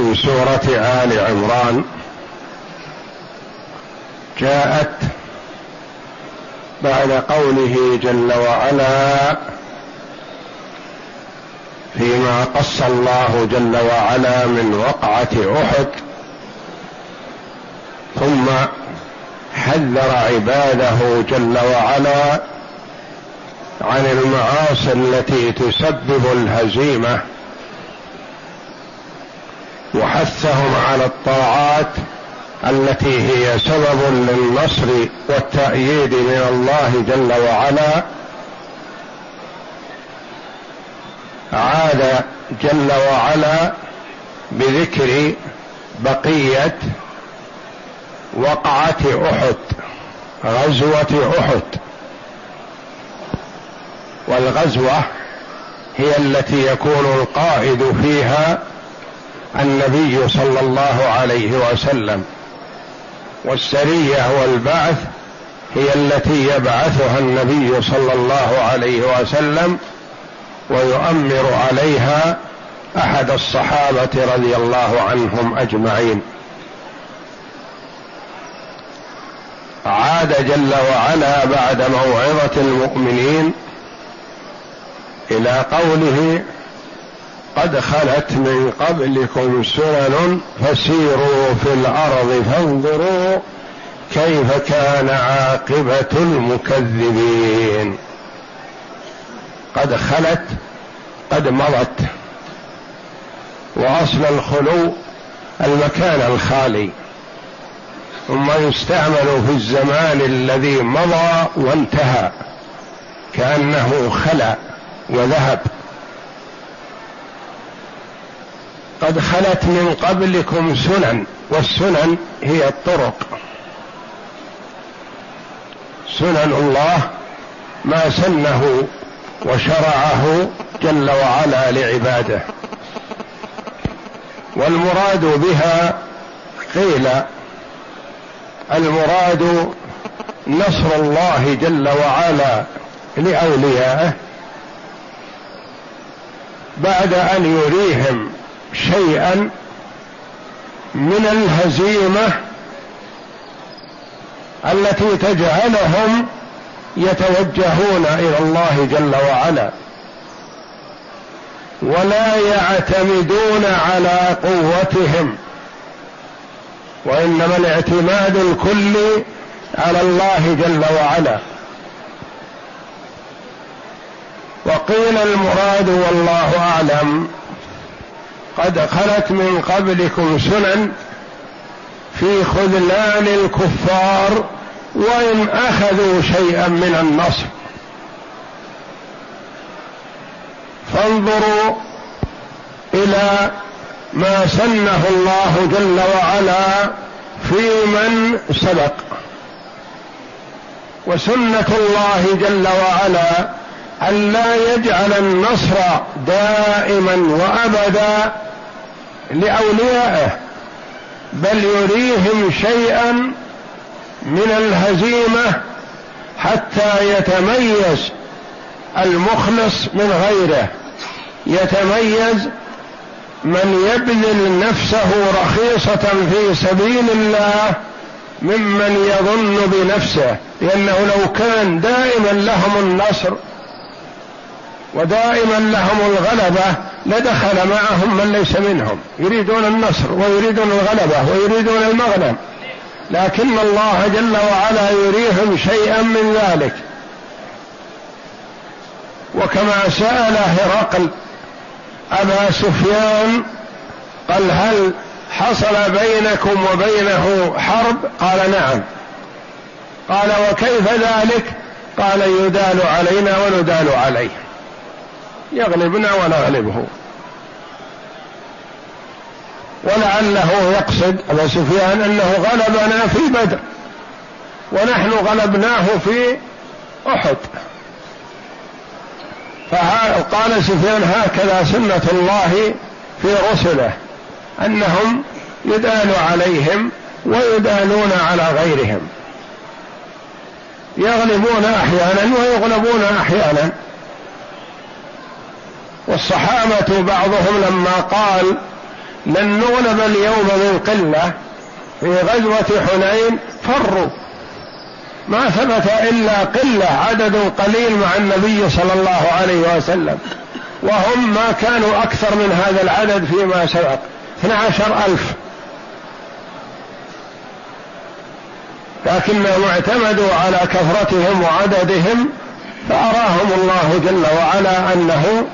من سورة آل عمران جاءت بعد قوله جل وعلا فيما قص الله جل وعلا من وقعة أحد ثم حذر عباده جل وعلا عن المعاصي التي تسبب الهزيمة. وحثهم على الطاعات التي هي سبب للنصر والتأييد من الله جل وعلا. عاد جل وعلا بذكر بقية وقعة أحد غزوة أحد. والغزوة هي التي يكون القائد فيها النبي صلى الله عليه وسلم والسرية والبعث هي التي يبعثها النبي صلى الله عليه وسلم ويؤمر عليها أحد الصحابة رضي الله عنهم أجمعين. عاد جل وعلا بعد موعظة المؤمنين إلى قوله قد خلت من قبلكم سنن فسيروا في الأرض فانظروا كيف كان عاقبة المكذبين. قد خلت قد مضت. وأصل الخلو المكان الخالي. ثم يستعمل في الزمان الذي مضى وانتهى كأنه خلا وذهب. قد خلت من قبلكم سنن والسنن هي الطرق. سنن الله ما سنه وشرعه جل وعلا لعباده. والمراد بها قيل المراد نصر الله جل وعلا لأوليائه بعد أن يريهم شيئا من الهزيمة التي تجعلهم يتوجهون إلى الله جل وعلا ولا يعتمدون على قوتهم وإنما الاعتماد الكلي على الله جل وعلا. وقيل المراد والله أعلم قد خلت من قبلكم سنن في خذلان الكفار وإن أخذوا شيئا من النصر. فانظروا إلى ما سنه الله جل وعلا في من سبق. وسنة الله جل وعلا ألا يجعل النصر دائما وأبدا لأوليائه بل يريهم شيئا من الهزيمة حتى يتميز المخلص من غيره. يتميز من يبذل نفسه رخيصة في سبيل الله ممن يظن بنفسه لأنه لو كان دائما لهم النصر ودائما لهم الغلبة لدخل معهم من ليس منهم. يريدون النصر ويريدون الغلبة ويريدون المغنم. لكن الله جل وعلا يريهم شيئا من ذلك. وكما سأل هرقل أبا سفيان قال هل حصل بينكم وبينه حرب؟ قال نعم. قال وكيف ذلك؟ قال يدال علينا وندال عليه. يغلبنا ونغلبه. ولعله يقصد ابا سفيان أنه غلبنا في بدر. ونحن غلبناه في أحد. فقال سفيان هكذا سنة الله في رسله. أنهم يدال عليهم ويدالون على غيرهم. يغلبون أحيانا ويغلبون أحيانا. والصحابة بعضهم لما قال لن نغلب اليوم من قلة في غزوة حنين فروا. ما ثبت إلا قلة عدد قليل مع النبي صلى الله عليه وسلم. وهم ما كانوا أكثر من هذا العدد فيما سبق. اثنى عشر ألف. لكنهم اعتمدوا على كثرتهم وعددهم فأراهم الله جل وعلا أنه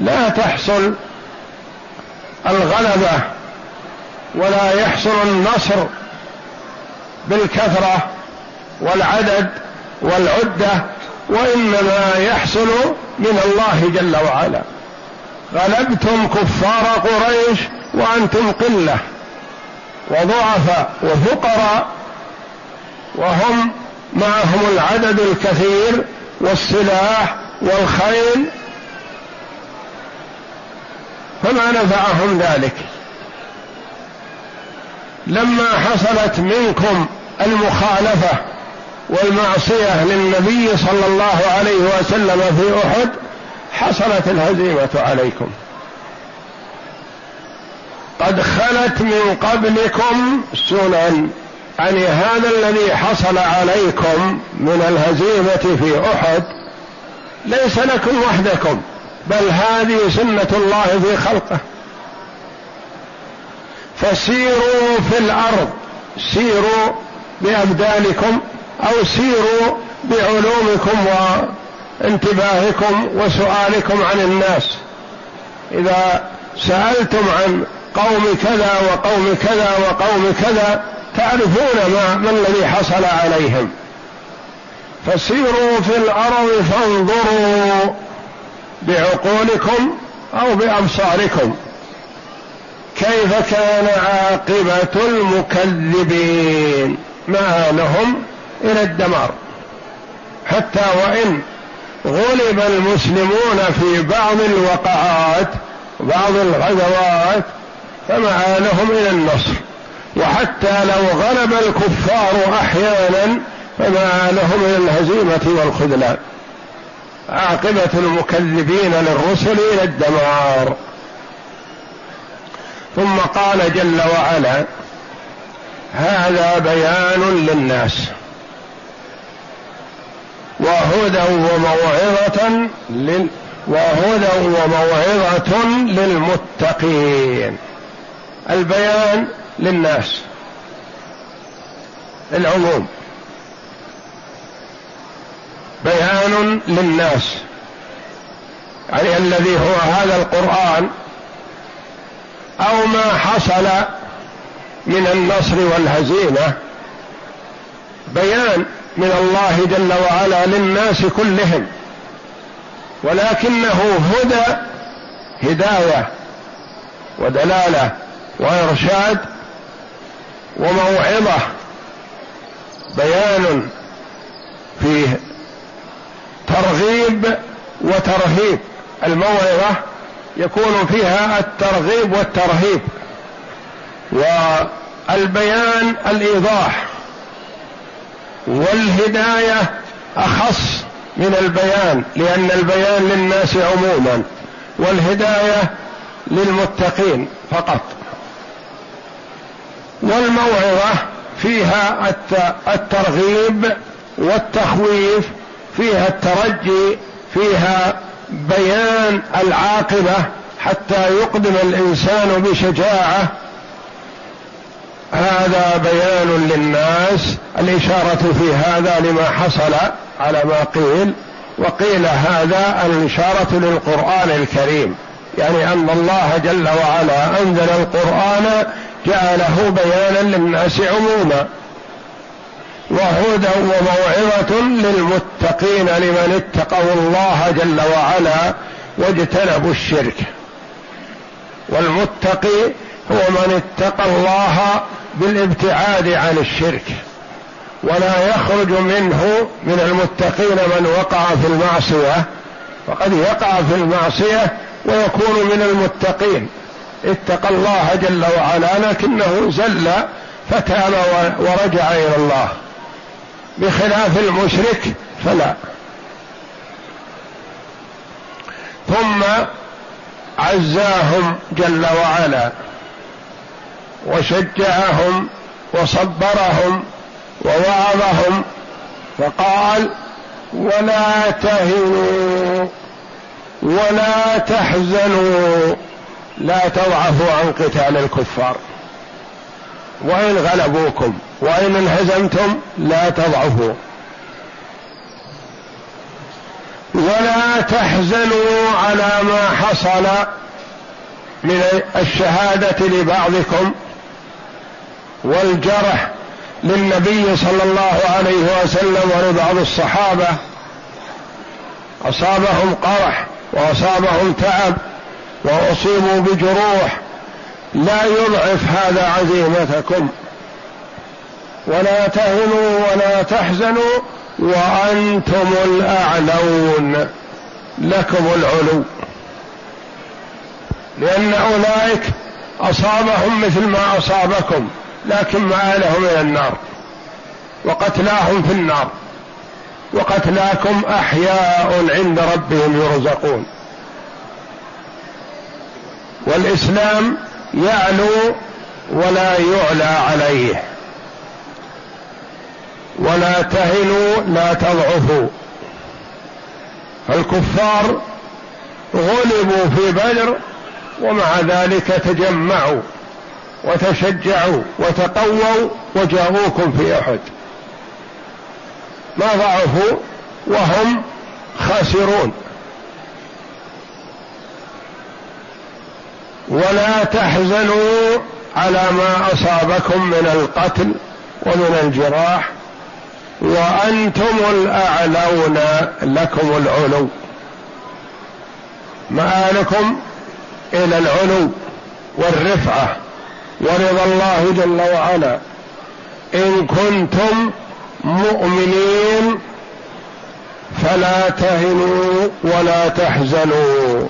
لا تحصل الغلبة ولا يحصل النصر بالكثرة والعدد والعدة وإنما يحصل من الله جل وعلا. غلبتم كفار قريش وأنتم قلة وضعفاء وفقراء وهم معهم العدد الكثير والسلاح والخيل فما نفعهم ذلك. لما حصلت منكم المخالفة والمعصية للنبي صلى الله عليه وسلم في أحد حصلت الهزيمة عليكم. قد خلت من قبلكم سنن يعني هذا الذي حصل عليكم من الهزيمة في أحد ليس لكم وحدكم. بل هذه سنة الله في خلقه. فسيروا في الأرض. سيروا بأبدانكم أو سيروا بعلومكم وانتباهكم وسؤالكم عن الناس. إذا سألتم عن قوم كذا وقوم كذا وقوم كذا تعرفون ما, ما الذي حصل عليهم. فسيروا في الأرض فانظروا. بعقولكم أو بأبصاركم. كيف كان عاقبة المكذبين؟ مآلهم إلى الدمار. حتى وإن غلب المسلمون في بعض الوقعات بعض الغزوات فمآلهم إلى النصر. وحتى لو غلب الكفار أحيانا فما لهم من الهزيمة والخذلان. عاقبة المكذبين للرسل إلى الدمار. ثم قال جل وعلا هذا بيان للناس. وهدى وموعظة لل وهدى وموعظة للمتقين. البيان للناس. العموم. بيان للناس. يعني الذي هو هذا القرآن أو ما حصل من النصر والهزيمة. بيان من الله جل وعلا للناس كلهم. ولكنه هدى هداية ودلالة وإرشاد وموعظة. بيان فيه ترغيب وترهيب. الموعظة يكون فيها الترغيب والترهيب. والبيان الإيضاح. والهداية أخص من البيان لأن البيان للناس عموما. والهداية للمتقين فقط. والموعظة فيها الترغيب والتخويف فيها الترجي فيها بيان العاقبة حتى يقدم الإنسان بشجاعة. هذا بيان للناس الإشارة في هذا لما حصل على ما قيل وقيل هذا الإشارة للقرآن الكريم. يعني أن الله جل وعلا أنزل القرآن جعله بيانا للناس عموما. وهدى وموعظة للمتقين لمن اتقوا الله جل وعلا واجتنبوا الشرك. والمتقي هو من اتقى الله بالابتعاد عن الشرك. ولا يخرج منه من المتقين من وقع في المعصية. وقد يقع في المعصية ويكون من المتقين. اتقى الله جل وعلا لكنه زل فتاب ورجع إلى الله. بخلاف المشرك فلا. ثم عزاهم جل وعلا وشجعهم وصبرهم ووعظهم فقال ولا تهنوا ولا تحزنوا لا تضعفوا عن قتال الكفار. وإن غلبوكم وإن انهزمتم لا تضعفوا. ولا تحزنوا على ما حصل من الشهادة لبعضكم والجرح للنبي صلى الله عليه وسلم ولبعض الصحابة. أصابهم قرح وأصابهم تعب وأصيبوا بجروح لا يضعف هذا عزيمتكم. ولا تهنوا ولا تحزنوا وأنتم الأعلون. لكم العلو. لأن أولئك أصابهم مثل ما أصابكم لكن مآلهم إلى النار. وقتلاهم في النار. وقتلاكم أحياء عند ربهم يرزقون. والإسلام يعلو ولا يعلى عليه. ولا تهنوا لا تضعفوا. الكفار غلبوا في بدر ومع ذلك تجمعوا وتشجعوا وتقووا وجاءوكم في أحد. ما ضعفوا وهم خاسرون. ولا تحزنوا على ما أصابكم من القتل ومن الجراح وأنتم الأعلون لكم العلو. مآلكم إلى العلو والرفعة ورضا الله جل وعلا. إن كنتم مؤمنين فلا تهنوا ولا تحزنوا.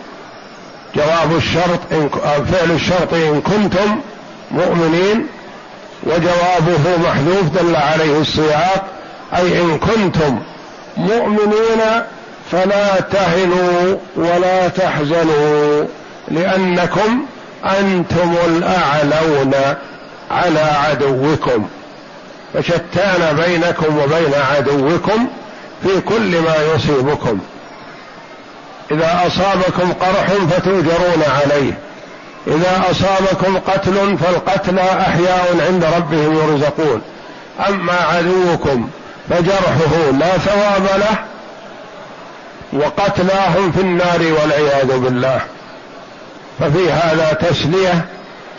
جواب الشرط إن فعل الشرط إن كنتم مؤمنين وجوابه محذوف دل عليه السياق أي إن كنتم مؤمنين فلا تهنوا ولا تحزنوا لأنكم أنتم الأعلون على عدوكم. فشتان بينكم وبين عدوكم في كل ما يصيبكم. إذا أصابكم قرح فتؤجرون عليه. إذا أصابكم قتل فالقتلى أحياء عند ربهم يرزقون. أما عدوكم فجرحه لا ثواب له وقتلاهم في النار والعياذ بالله. ففي هذا تسلية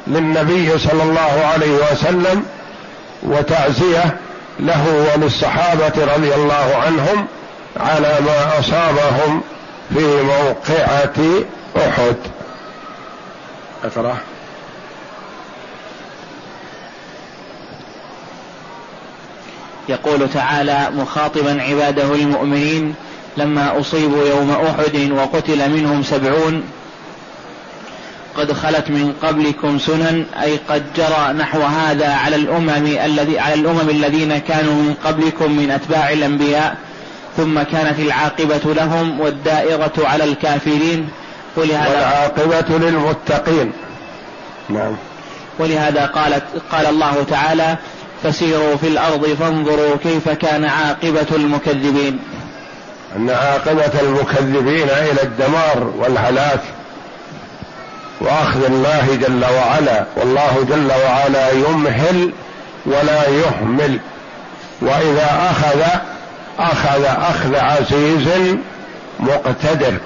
للنبي صلى الله عليه وسلم وتعزية له وللصحابة رضي الله عنهم على ما أصابهم في موقعة أحد. اقرأ يقول تعالى مخاطبا عباده المؤمنين لما أصيبوا يوم أحد وقتل منهم سبعون قد خلت من قبلكم سنن أي قد جرى نحو هذا على الأمم الذي على الأمم الذين كانوا من قبلكم من أتباع الأنبياء. ثم كانت العاقبة لهم والدائرة على الكافرين. ولهذا والعاقبة للمتقين. نعم. ولهذا قالت قال الله تعالى فسيروا في الأرض فانظروا كيف كان عاقبة المكذبين. أن عاقبة المكذبين إلى الدمار والهلاك. وأخذ الله جل وعلا والله جل وعلا يمهل ولا يهمل وإذا أخذ أخذ أخذ عزيز مقتدر.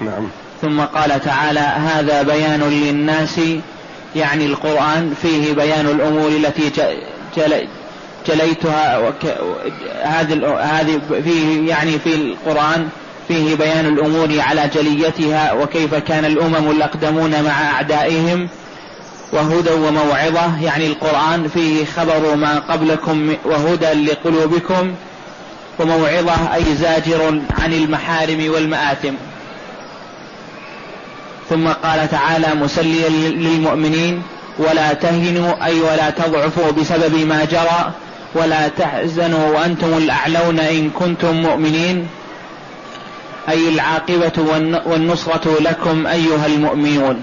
نعم. ثم قال تعالى هذا بيان للناس يعني القرآن فيه بيان الأمور التي جليتها هذه هذه فيه يعني في القرآن فيه بيان الأمور على جليتها وكيف كان الأمم الأقدمون مع أعدائهم وهدى وموعظة. يعني القرآن فيه خبر ما قبلكم وهدى لقلوبكم وموعظة أي زاجر عن المحارم والمآثم. ثم قال تعالى مسليا للمؤمنين ولا تهنوا أي ولا تضعفوا بسبب ما جرى ولا تحزنوا وأنتم الأعلون إن كنتم مؤمنين. أي العاقبة والنصرة لكم أيها المؤمنون.